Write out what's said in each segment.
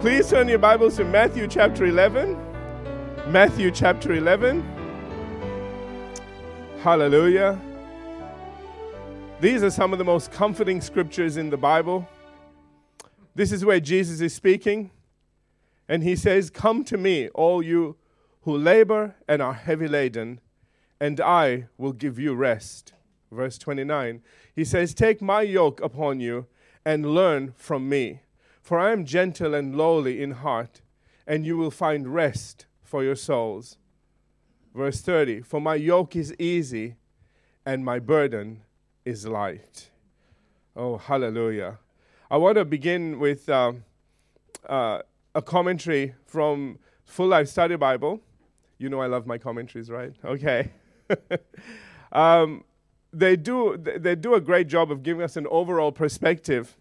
Please turn your Bibles to Matthew chapter 11. Matthew chapter 11. Hallelujah. These are some of the most comforting scriptures in the Bible. This is where Jesus is speaking, and he says, Come to me, all you who labor and are heavy laden, and I will give you rest. Verse 29. He says, Take my yoke upon you and learn from me, for I am gentle and lowly in heart, and you will find rest for your souls. Verse 30 For my yoke is easy and my burden is light. Oh, hallelujah. I want to begin with uh, uh, a commentary from Full Life Study Bible. You know I love my commentaries, right? Okay. um, they do they do a great job of giving us an overall perspective.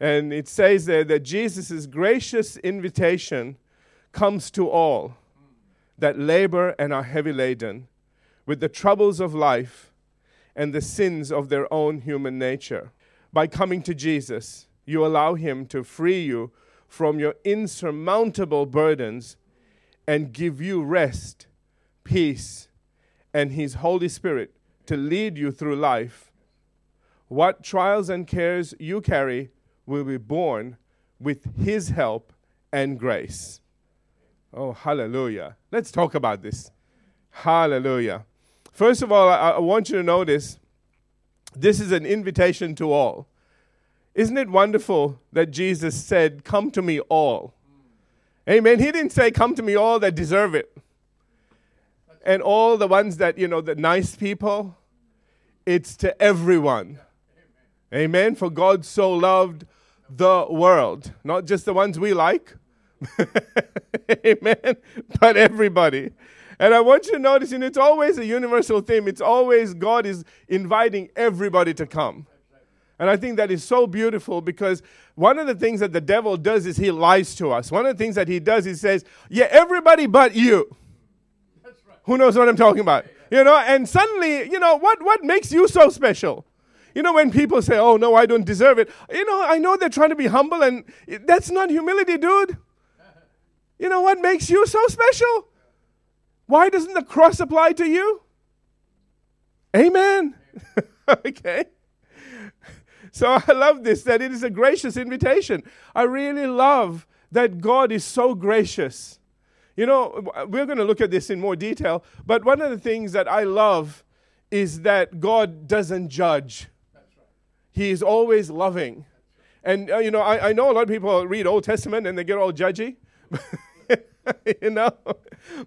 And it says there that Jesus' gracious invitation comes to all that labor and are heavy laden with the troubles of life and the sins of their own human nature. By coming to Jesus, you allow Him to free you from your insurmountable burdens and give you rest, peace, and His Holy Spirit to lead you through life. What trials and cares you carry will be born with His help and grace. Oh, hallelujah. Let's talk about this. Hallelujah. First of all, I, I, want you to notice this is an invitation to all. Isn't it wonderful that Jesus said, Come to me all? Amen. He didn't say, Come to me all that deserve it. And all the ones that, you know, the nice people, it's to everyone. Amen. For God so loved the world, not just the ones we like. Amen. But everybody. And I want you to notice, and it's always a universal theme. It's always God is inviting everybody to come. And I think that is so beautiful because one of the things that the devil does is he lies to us. One of the things that he does, is he says, Yeah, everybody but you. Right. Who knows what I'm talking about? You know, and suddenly, you know, what, what makes you so special? You know, when people say, Oh, no, I don't deserve it, you know, I know they're trying to be humble, and that's not humility, dude. You know what makes you so special? Why doesn't the cross apply to you? Amen. okay. So I love this, that it is a gracious invitation. I really love that God is so gracious. You know, we're going to look at this in more detail, but one of the things that I love is that God doesn't judge. He is always loving. And, uh, you know, I, I know a lot of people read Old Testament and they get all judgy. you know?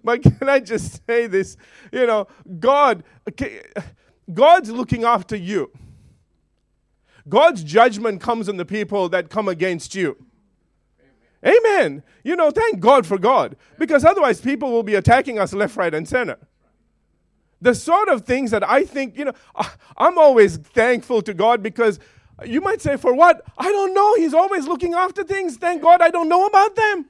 But can I just say this? You know, God, God's looking after you. God's judgment comes on the people that come against you. Amen. Amen. You know, thank God for God. Because otherwise, people will be attacking us left, right, and center. The sort of things that I think, you know, I'm always thankful to God because you might say, for what? I don't know. He's always looking after things. Thank God I don't know about them.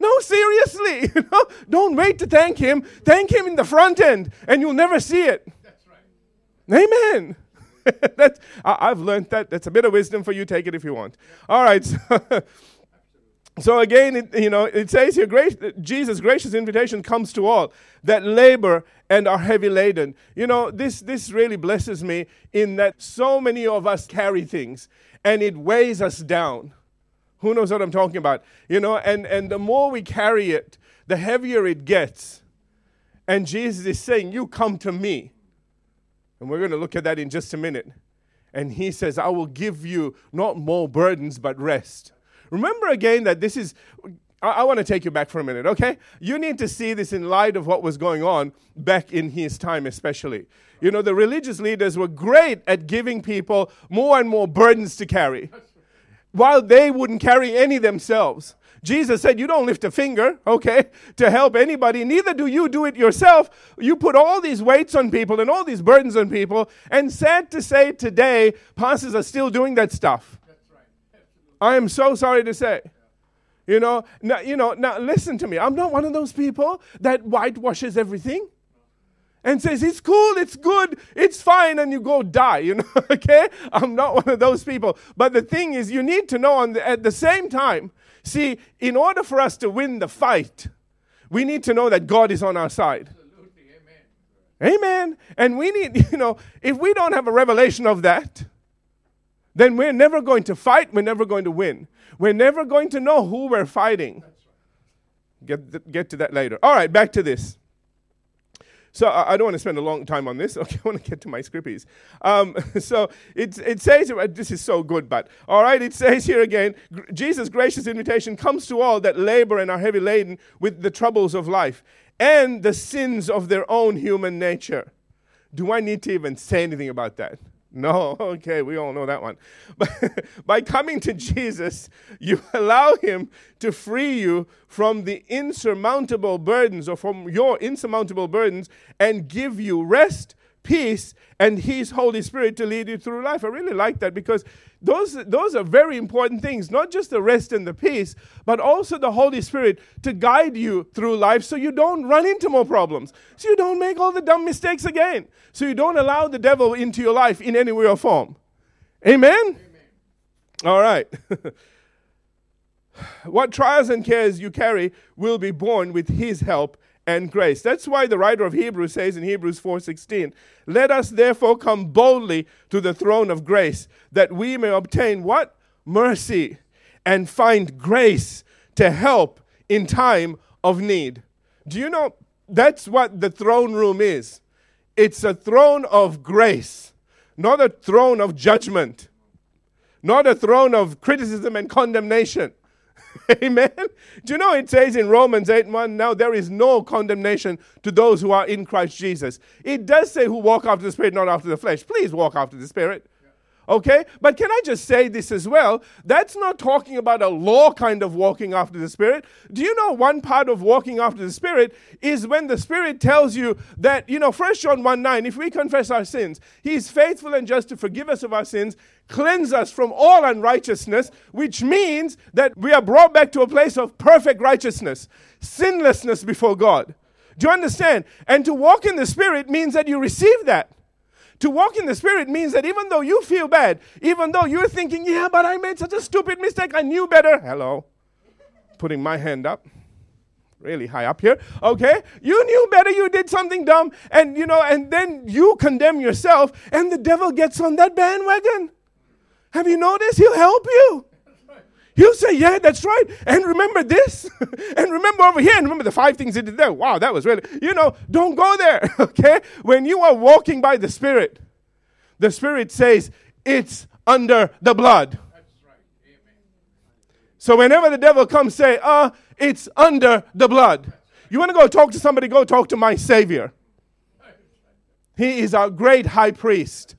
No, seriously. You know? Don't wait to thank Him. Thank Him in the front end, and you'll never see it. That's right. Amen. That's, I, have learned that. That's a bit of wisdom for you. Take it if you want. All right. So, so again, it, you know, it says here, grace, Jesus' gracious invitation comes to all that labor and are heavy laden. You know, this this really blesses me in that so many of us carry things, and it weighs us down. Who knows what I'm talking about? You know, and, and the more we carry it, the heavier it gets. And Jesus is saying, You come to me. And we're going to look at that in just a minute. And he says, I will give you not more burdens, but rest. Remember again that this is, I, I want to take you back for a minute, okay? You need to see this in light of what was going on back in his time, especially. You know, the religious leaders were great at giving people more and more burdens to carry while they wouldn't carry any themselves. Jesus said, You don't lift a finger, okay, to help anybody. Neither do you do it yourself. You put all these weights on people and all these burdens on people. And sad to say, today, pastors are still doing that stuff. I am so sorry to say. You know, now, you know, now listen to me. I'm not one of those people that whitewashes everything. and says, It's cool, it's good, it's fine, and you go die, you know, okay? I'm not one of those people. But the thing is, you need to know the, at the same time, see, in order for us to win the fight, we need to know that God is on our side. Amen. Amen. And we need, you know, if we don't have a revelation of that, then we're never going to fight, we're never going to win. We're never going to know who we're fighting. Get, get to that later. All right, back to this. So I, I don't want to spend a long time on this. Okay, I want to get to my scrippies. Um, so it, it says, this is so good, but all right, it says here again Jesus' gracious invitation comes to all that labor and are heavy laden with the troubles of life and the sins of their own human nature. Do I need to even say anything about that? No, okay, we all know that one. But by coming to Jesus, you allow him to free you from the insurmountable burdens or from your insurmountable burdens and give you rest, peace, and his Holy Spirit to lead you through life. I really like that because those, those are very important things, not just the rest and the peace, but also the Holy Spirit to guide you through life so you don't run into more problems, so you don't make all the dumb mistakes again, so you don't allow the devil into your life in any way or form. Amen? Amen. All right. what trials and cares you carry will be borne with his help and grace. That's why the writer of Hebrews says in Hebrews 4:16, "Let us therefore come boldly to the throne of grace, that we may obtain what? Mercy and find grace to help in time of need." Do you know that's what the throne room is? It's a throne of grace, not a throne of judgment, not a throne of criticism and condemnation. Amen. Do you know it says in Romans 8 1 now there is no condemnation to those who are in Christ Jesus? It does say who walk after the Spirit, not after the flesh. Please walk after the Spirit. Okay? But can I just say this as well? That's not talking about a law kind of walking after the Spirit. Do you know one part of walking after the Spirit is when the Spirit tells you that, you know, 1 John 1 9, if we confess our sins, He is faithful and just to forgive us of our sins, cleanse us from all unrighteousness, which means that we are brought back to a place of perfect righteousness, sinlessness before God. Do you understand? And to walk in the Spirit means that you receive that. To walk in the Spirit means that even though you feel bad, even though you're thinking, yeah, but I made such a stupid mistake, I knew better. Hello. Putting my hand up. Really high up here. Okay? You knew better, you did something dumb, and you know, and then you condemn yourself, and the devil gets on that bandwagon. Have you noticed? He'll help you. He'll say, Yeah, that's right. And remember this. and remember over here. And remember the five things he did there. Wow, that was really, you know, don't go there. okay? When you are walking by the Spirit, the Spirit says, It's under the blood. That's right. Amen. So whenever the devil comes, say, uh, it's under the blood. You want to go talk to somebody, go talk to my Savior. He is our great high priest.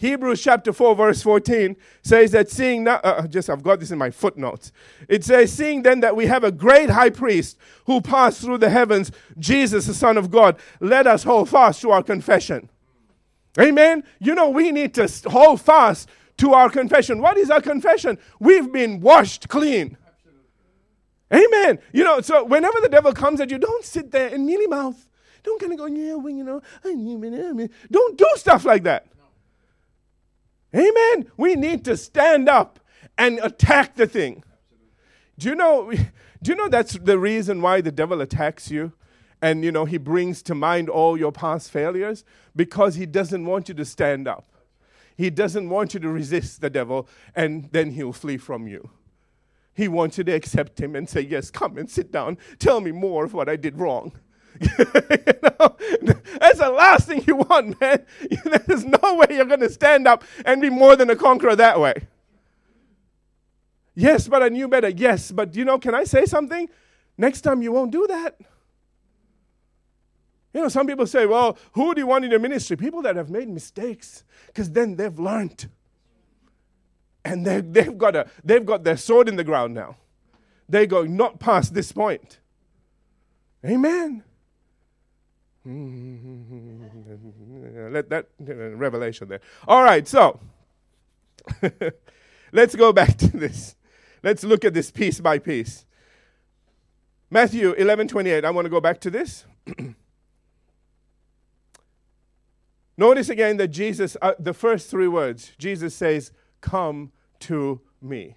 Hebrews chapter 4, verse 14 says that seeing now, uh, just I've got this in my footnotes. It says, Seeing then that we have a great high priest who passed through the heavens, Jesus, the Son of God, let us hold fast to our confession. Amen. You know, we need to hold fast to our confession. What is our confession? We've been washed clean. Amen. You know, so whenever the devil comes at you, don't sit there and mealy mouth. Don't kind of go, yeah, well, you know, don't do stuff like that. Amen. We need to stand up and attack the thing. Do you know do you know that's the reason why the devil attacks you? And you know, he brings to mind all your past failures because he doesn't want you to stand up. He doesn't want you to resist the devil and then he'll flee from you. He wants you to accept him and say, Yes, come and sit down. Tell me more of what I did wrong. you know, that's the last thing you want, man. There's no way you're going to stand up and be more than a conqueror that way. Yes, but I knew better. Yes, but you know, can I say something? Next time you won't do that. You know, some people say, well, who do you want in your ministry? People that have made mistakes, because then they've learned. And they've, they've, got a, they've got their sword in the ground now. They go, not past this point. Amen. Let that revelation there. All right, so let's go back to this. Let's look at this piece by piece. Matthew 11 28. I want to go back to this. Notice again that Jesus, uh, the first three words, Jesus says, Come to me.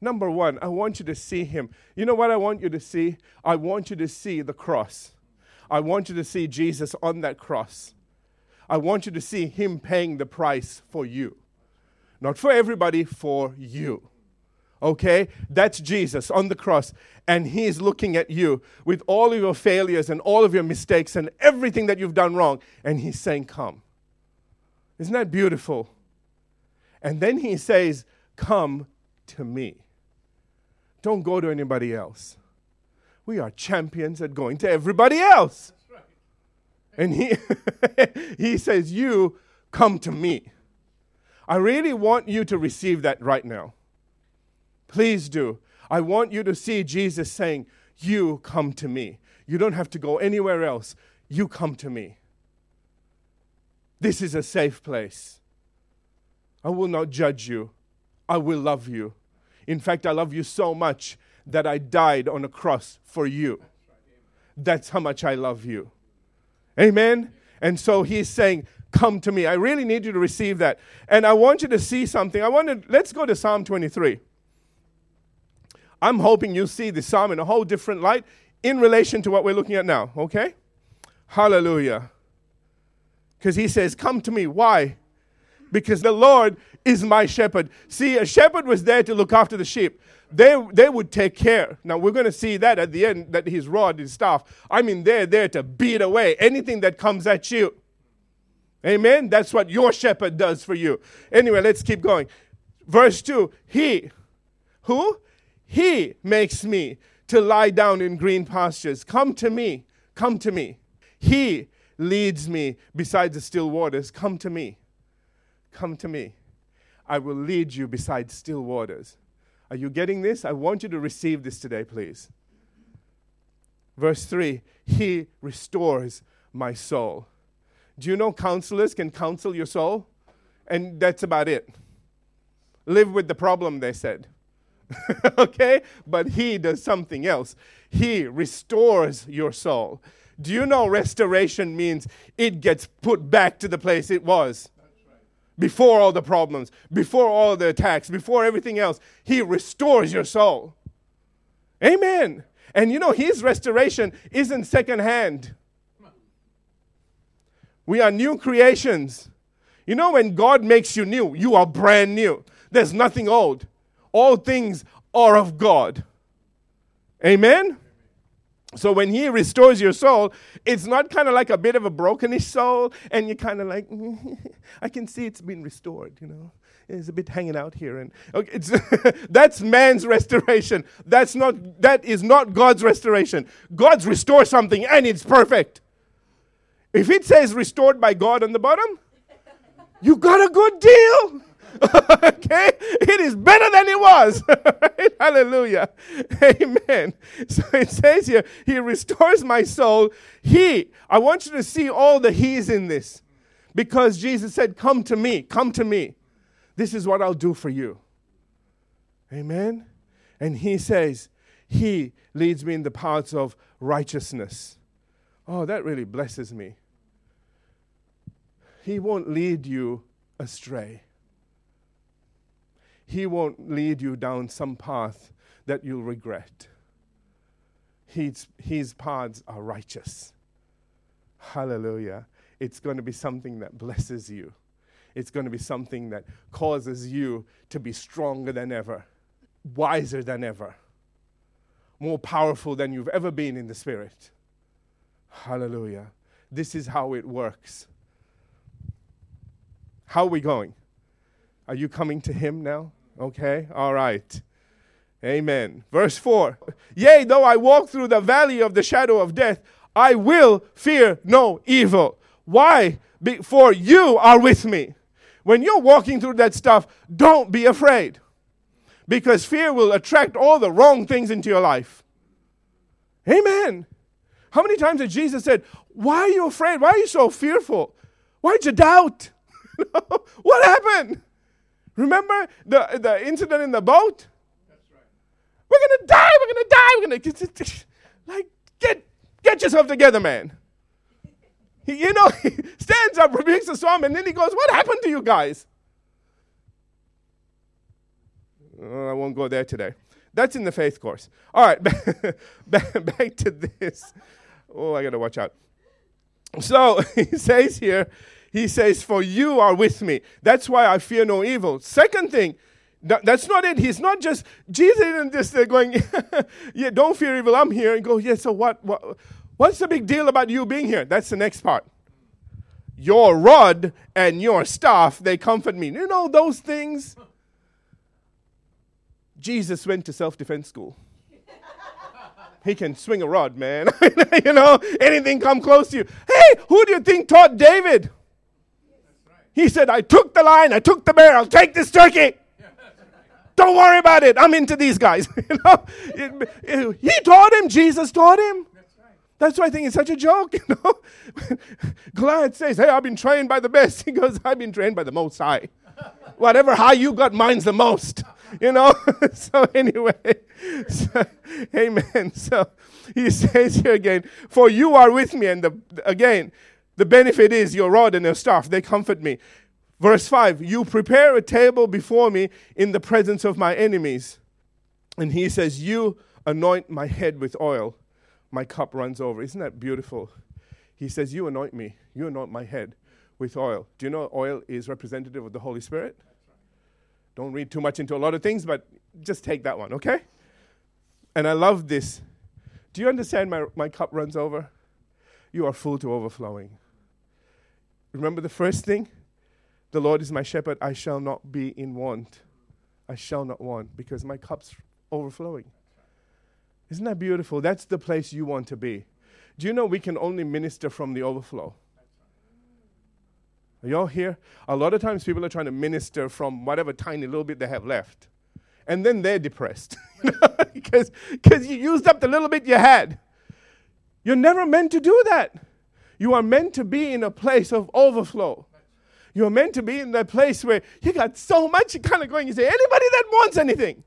Number one, I want you to see him. You know what I want you to see? I want you to see the cross. I want you to see Jesus on that cross. I want you to see him paying the price for you. Not for everybody, for you. Okay? That's Jesus on the cross. And he's looking at you with all of your failures and all of your mistakes and everything that you've done wrong. And he's saying, Come. Isn't that beautiful? And then he says, Come to me. Don't go to anybody else. We are champions at going to everybody else. Right. And he, he says, You come to me. I really want you to receive that right now. Please do. I want you to see Jesus saying, You come to me. You don't have to go anywhere else. You come to me. This is a safe place. I will not judge you. I will love you. In fact, I love you so much that I died on a cross for you. That's how much I love you. Amen? And so he's saying, Come to me. I really need you to receive that. And I want you to see something. I want to, let's go to Psalm 23. I'm hoping you see the psalm in a whole different light in relation to what we're looking at now, okay? Hallelujah. Because he says, Come to me. Why? Because the Lord is my shepherd. See, a shepherd was there to look after the sheep. They, they would take care. Now, we're going to see that at the end, that his rod, his staff. I mean, they're there to beat away anything that comes at you. Amen? That's what your shepherd does for you. Anyway, let's keep going. Verse 2 He, who? He makes me to lie down in green pastures. Come to me. Come to me. He leads me beside the still waters. Come to me. Come to me. I will lead you beside still waters. Are you getting this? I want you to receive this today, please. Verse 3 He restores my soul. Do you know counselors can counsel your soul? And that's about it. Live with the problem, they said. okay? But He does something else. He restores your soul. Do you know restoration means it gets put back to the place it was? Before all the problems, before all the attacks, before everything else. He restores your soul. Amen. And you know, His restoration isn't secondhand. We are new creations. You know, when God makes you new, you are brand new. There's nothing old. All things are of God. Amen? So when he restores your soul, it's not kind of like a bit of a brokenish soul, and you're kind of like, I can see it's been restored, you know. It's a bit hanging out here, and okay, it's that's man's restoration. That's not that is not God's restoration. God's restore something, and it's perfect. If it says restored by God on the bottom, you got a good deal. okay? It is better than it was. Hallelujah. Amen. So it says here, He restores my soul. He, I want you to see all the He's in this. Because Jesus said, Come to me, come to me. This is what I'll do for you. Amen. And He says, He leads me in the paths of righteousness. Oh, that really blesses me. He won't lead you astray. He won't lead you down some path that you'll regret. His, his paths are righteous. Hallelujah. It's going to be something that blesses you. It's going to be something that causes you to be stronger than ever, wiser than ever, more powerful than you've ever been in the Spirit. Hallelujah. This is how it works. How are we going? Are you coming to Him now? Okay? All right. Amen. Verse 4 Yea, though I walk through the valley of the shadow of death, I will fear no evil. Why? For you are with me. When you're walking through that stuff, don't be afraid. Because fear will attract all the wrong things into your life. Amen. How many times did Jesus said, Why are you afraid? Why are you so fearful? Why'd you doubt? what happened? Remember the, the incident in the boat? That's right. We're gonna die, we're gonna die, we're gonna like get get yourself together, man. He, you know, he stands up, rebukes the storm, and then he goes, What happened to you guys? Uh, I won't go there today. That's in the faith course. All right, back, back to this. Oh, I got to watch out. So he says here, he says, For you are with me. That's why I fear no evil. Second thing, that, that's not it. He's not just, Jesus isn't just uh, going, Yeah, don't fear evil, I'm here. And go, Yeah, so what, what? What's the big deal about you being here? That's the next part. Your rod and your staff, they comfort me. You know those things? Jesus went to self defense school. he can swing a rod, man. you know, anything come close to you. Hey, who do you think taught David? He said, I took the line, I took the barrel, take this turkey. Don't worry about it. I'm into these guys. you know, it, it, he taught him. Jesus taught him. That's why I think it's such a joke, you know. Goliath says, Hey, I've been trained by the best. He goes, I've been trained by the most high. Whatever high you got, mine's the most. You know? so anyway, so, amen. So he says here again, For you are with me, and the, again, the benefit is your rod and your staff, they comfort me. Verse 5 You prepare a table before me in the presence of my enemies. And he says, You anoint my head with oil my cup runs over. Isn't that beautiful? He says, You anoint me, you anoint my head with oil. Do you know oil is representative of the Holy Spirit? Don't read too much into a lot of things, but just take that one, okay? And I love this. Do you understand my, my cup runs over? You are full to overflowing. Remember the first thing? The Lord is my shepherd, I shall not be in want. I shall not want because my cup's overflowing. Isn't that beautiful? That's the place you want to be. Do you know we can only minister from the overflow? Are y'all here? A lot of times people are trying to minister from whatever tiny little bit they have left. And then they're depressed because you used up the little bit you had. You're never meant to do that. You are meant to be in a place of overflow. You're meant to be in that place where you got so much kind of going, you say, anybody that wants anything.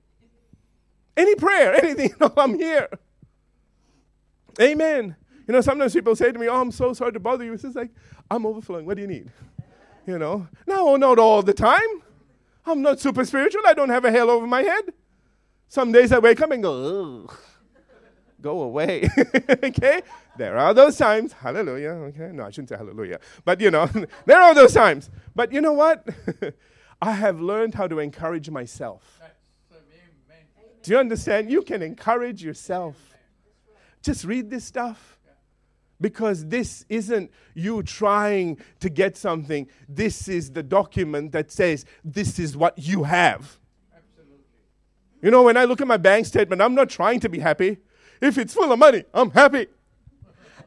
Any prayer, anything, you know, I'm here. Amen. You know, sometimes people say to me, Oh, I'm so sorry to bother you. It's just like, I'm overflowing. What do you need? You know, no, oh, not all the time. I'm not super spiritual. I don't have a hell over my head. Some days I wake up and go, Ugh, go away. okay? There are those times. Hallelujah. Okay? No, I shouldn't say hallelujah. But, you know, there are those times. But you know what? I have learned how to encourage myself. Do you understand? You can encourage yourself. Just read this stuff. Because this isn't you trying to get something. This is the document that says this is what you have. Absolutely. You know, when I look at my bank statement, I'm not trying to be happy. If it's full of money, I'm happy.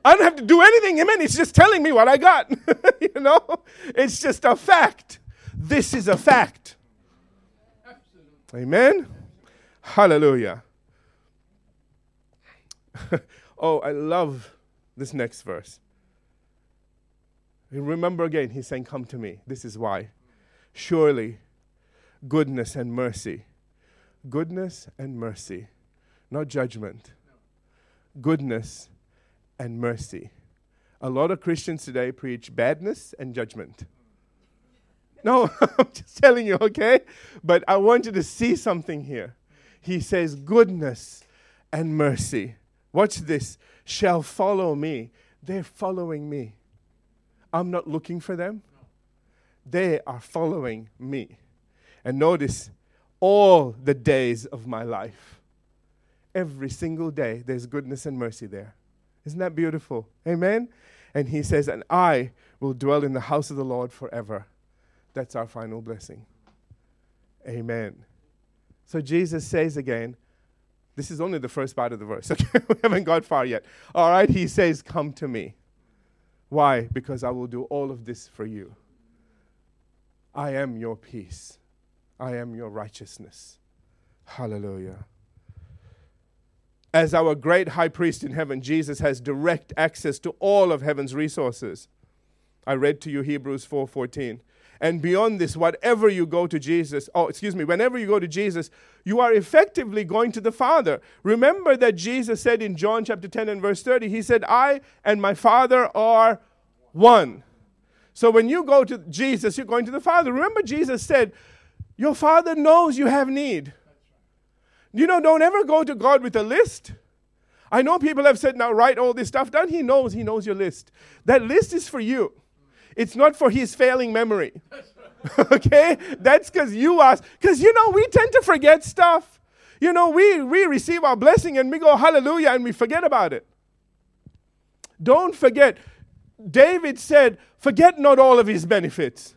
I don't have to do anything. Amen. It's just telling me what I got. you know, it's just a fact. This is a fact. Amen. Hallelujah. oh, I love this next verse. Remember again, he's saying, Come to me. This is why. Surely, goodness and mercy. Goodness and mercy, not judgment. Goodness and mercy. A lot of Christians today preach badness and judgment. No, I'm just telling you, okay? But I want you to see something here he says, Goodness and mercy. Watch this. Shall follow me. They're following me. I'm not looking for them. They are following me. And notice all the days of my life. Every single day, there's goodness and mercy there. Isn't that beautiful? Amen? And he says, And I will dwell in the house of the Lord forever. That's our final blessing. Amen. So Jesus says again, this is only the first part of the verse, okay? we haven't got far yet. All right, he says, Come to me. Why? Because I will do all of this for you. I am your peace, I am your righteousness. Hallelujah. As our great high priest in heaven, Jesus has direct access to all of heaven's resources. I read to you Hebrews 4:14. And beyond this, whatever you go to Jesus, oh, excuse me, whenever you go to Jesus, you are effectively going to the Father. Remember that Jesus said in John chapter 10 and verse 30, He said, I and my Father are one. So when you go to Jesus, you're going to the Father. Remember, Jesus said, Your Father knows you have need. You know, don't ever go to God with a list. I know people have said, Now write all this stuff down. He knows, He knows your list. That list is for you, it's not for His failing memory. okay? That's because you ask. Because, you know, we tend to forget stuff. You know, we, we receive our blessing and we go hallelujah and we forget about it. Don't forget. David said, Forget not all of his benefits.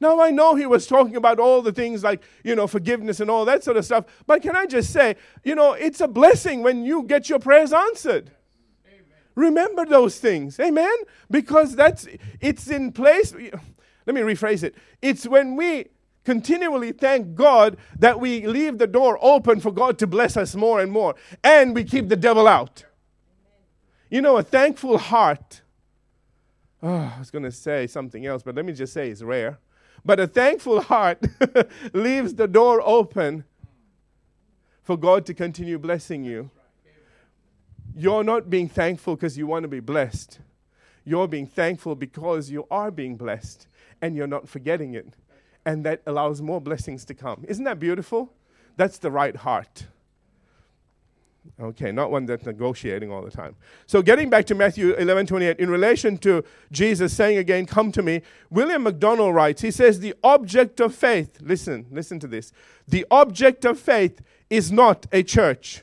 Now, I know he was talking about all the things like, you know, forgiveness and all that sort of stuff, but can I just say, you know, it's a blessing when you get your prayers answered. Amen. Remember those things. Amen? Because that's, it's in place. Let me rephrase it. It's when we continually thank God that we leave the door open for God to bless us more and more, and we keep the devil out. You know, a thankful heart. Oh, I was going to say something else, but let me just say it's rare. But a thankful heart leaves the door open for God to continue blessing you. You're not being thankful because you want to be blessed. You're being thankful because you are being blessed and you're not forgetting it. And that allows more blessings to come. Isn't that beautiful? That's the right heart. Okay, not one that's negotiating all the time. So getting back to Matthew 11, 28, in relation to Jesus saying again, come to me, William MacDonald writes, he says, the object of faith, listen, listen to this. The object of faith is not a church,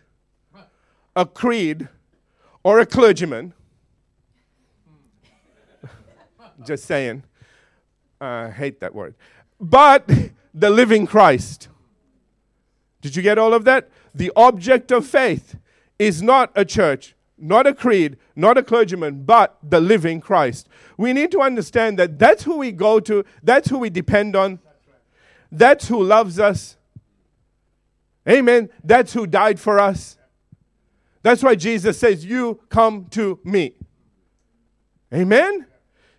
a creed, or a clergyman. Just saying. I hate that word. But the living Christ. Did you get all of that? The object of faith is not a church, not a creed, not a clergyman, but the living Christ. We need to understand that that's who we go to, that's who we depend on, that's who loves us. Amen. That's who died for us. That's why Jesus says, You come to me. Amen.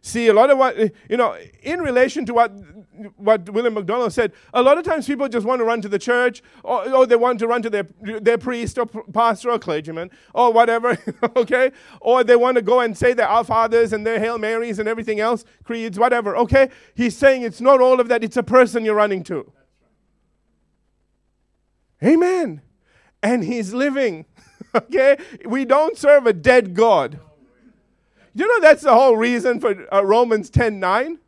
See, a lot of what, you know, in relation to what, what William MacDonald said, a lot of times people just want to run to the church, or, or they want to run to their, their priest or pastor or clergyman, or whatever, okay? Or they want to go and say their Our Fathers and their Hail Marys and everything else, creeds, whatever, okay? He's saying it's not all of that, it's a person you're running to. Amen. And he's living, okay? We don't serve a dead God. You know that's the whole reason for uh, Romans 10 9?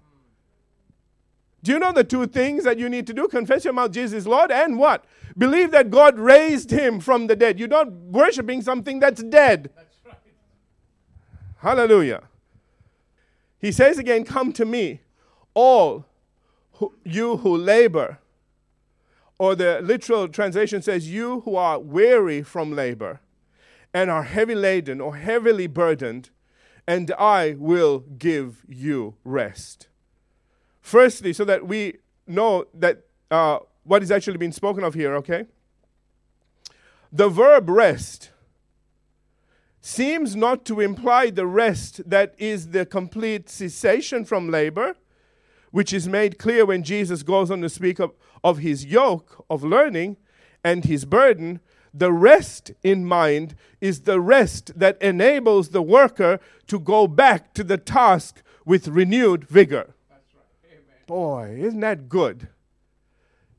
Do you know the two things that you need to do? Confess your mouth, Jesus Lord, and what? Believe that God raised him from the dead. You're not worshiping something that's dead. That's right. Hallelujah. He says again, Come to me, all who, you who labor. Or the literal translation says, You who are weary from labor and are heavy laden or heavily burdened, and I will give you rest. Firstly, so that we know that uh, what is actually being spoken of here, okay? The verb rest seems not to imply the rest that is the complete cessation from labor, which is made clear when Jesus goes on to speak of, of his yoke of learning and his burden, the rest in mind is the rest that enables the worker to go back to the task with renewed vigor. Boy, isn't that good?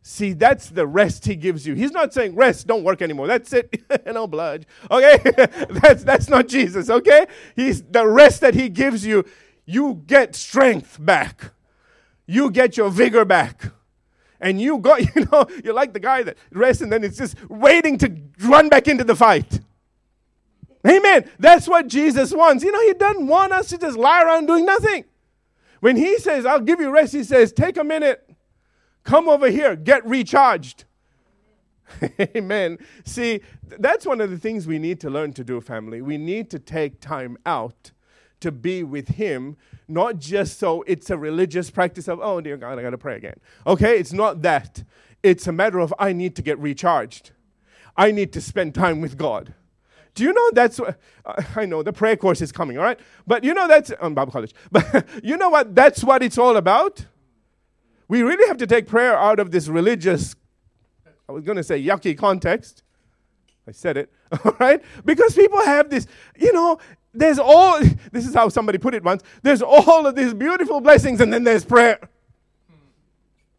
See, that's the rest he gives you. He's not saying rest, don't work anymore. That's it. no blood. Okay? that's that's not Jesus, okay? He's the rest that he gives you, you get strength back. You get your vigor back and you go, you know, you're like the guy that rests and then it's just waiting to run back into the fight. Amen. That's what Jesus wants. You know, He doesn't want us to just lie around doing nothing. When He says, I'll give you rest, He says, take a minute, come over here, get recharged. Amen. See, that's one of the things we need to learn to do, family. We need to take time out to be with Him, not just so it's a religious practice of, oh, dear God, I got to pray again. Okay? It's not that. It's a matter of, I need to get recharged. I need to spend time with God. Do you know that's uh, I know the prayer course is coming, all right? But you know that's on Bible college. But you know what? That's what it's all about. We really have to take prayer out of this religious, I was going to say yucky context. I said it, all right? Because people have this, you know, there's all, this is how somebody put it once, there's all of these beautiful blessings and then there's prayer.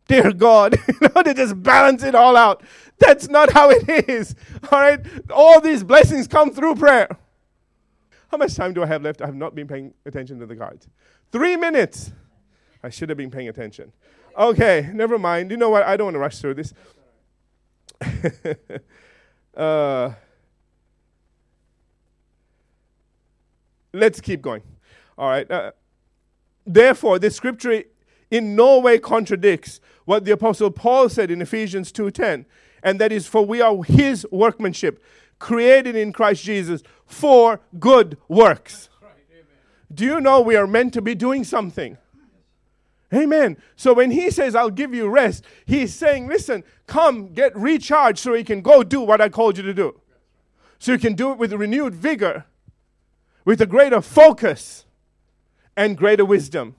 Dear God, you know, to just balance it all out. That's not how it is. All right? All these blessings come through prayer. How much time do I have left? I have not been paying attention to the cards. Three minutes. I should have been paying attention. Okay, never mind. You know what? I don't want to rush through this. uh, let's keep going. All right. Uh, therefore, the scripture in no way contradicts what the apostle Paul said in Ephesians 2:10, and that is for we are his workmanship, created in Christ Jesus for good works. Do you know we are meant to be doing something? Amen. So when he says, I'll give you rest, he's saying, listen, come get recharged so you can go do what I called you to do. So you can do it with renewed vigor, with a greater focus, and greater wisdom.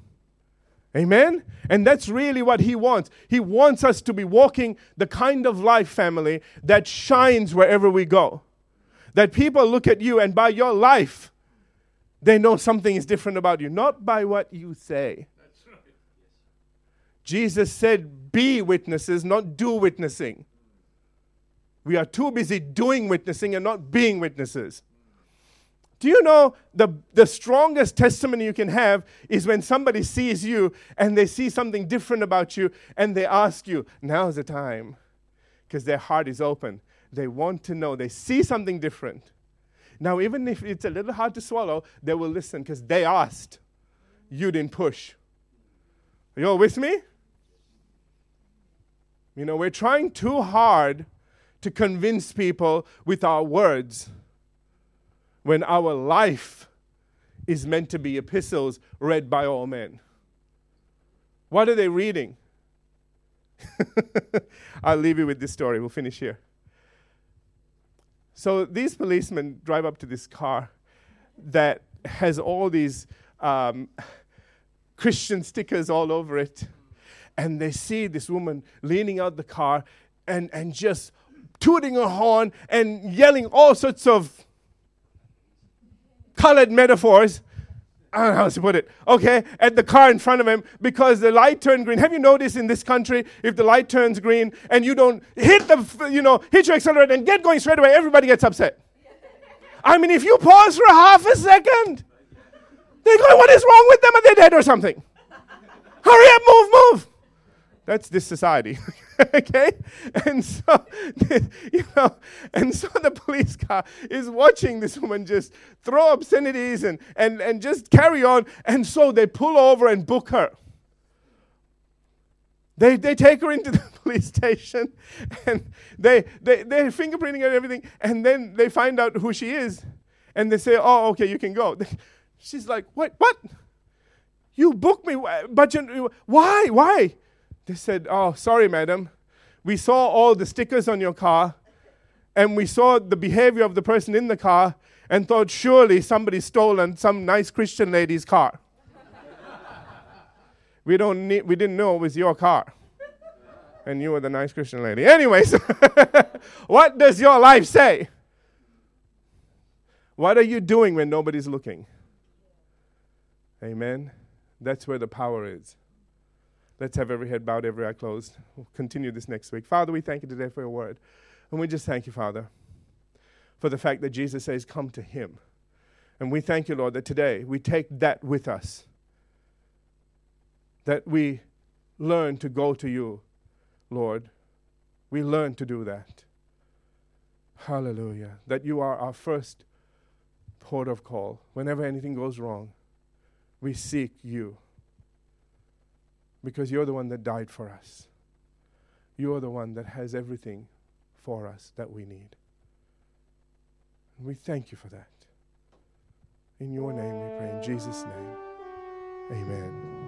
Amen? And that's really what he wants. He wants us to be walking the kind of life, family, that shines wherever we go. That people look at you and by your life, they know something is different about you, not by what you say. Jesus said, Be witnesses, not do witnessing. We are too busy doing witnessing and not being witnesses. Do you know the, the strongest testimony you can have is when somebody sees you and they see something different about you and they ask you, now's the time. Because their heart is open. They want to know. They see something different. Now, even if it's a little hard to swallow, they will listen because they asked. You didn't push. Are you all with me? You know, we're trying too hard to convince people with our words when our life is meant to be epistles read by all men. What are they reading? I'll leave you with this story. We'll finish here. So these policemen drive up to this car that has all these um, Christian stickers all over it and they see this woman leaning out the car and, and just tooting her horn and yelling all sorts of colored metaphors. I don't know how to put it. Okay, at the car in front of him because the light turned green. Have you noticed in this country, if the light turns green and you don't hit the, you know, hit your accelerator and get going straight away, everybody gets upset. I mean, if you pause for half a second, they're go, "What is wrong with them? Are they dead or something?" Hurry up, move, move. That's this society. okay? And so, you know, and so the police car is watching this woman just throw obscenities and, and, and just carry on. And so they pull over and book her. They, they take her into the police station and they, they, they're fingerprinting and everything. And then they find out who she is. And they say, oh, okay, you can go. She's like, what? What? You booked me, but you, why? Why? They said, Oh, sorry, madam. We saw all the stickers on your car, and we saw the behavior of the person in the car, and thought surely somebody stolen some nice Christian lady's car. we, don't need, we didn't know it was your car. And you were the nice Christian lady. Anyways, what does your life say? What are you doing when nobody's looking? Amen. That's where the power is. Let's have every head bowed, every eye closed. We'll continue this next week. Father, we thank you today for your word. And we just thank you, Father, for the fact that Jesus says, Come to him. And we thank you, Lord, that today we take that with us. That we learn to go to you, Lord. We learn to do that. Hallelujah. That you are our first port of call. Whenever anything goes wrong, we seek you because you're the one that died for us. You're the one that has everything for us that we need. And we thank you for that. In your name we pray, in Jesus' name. Amen.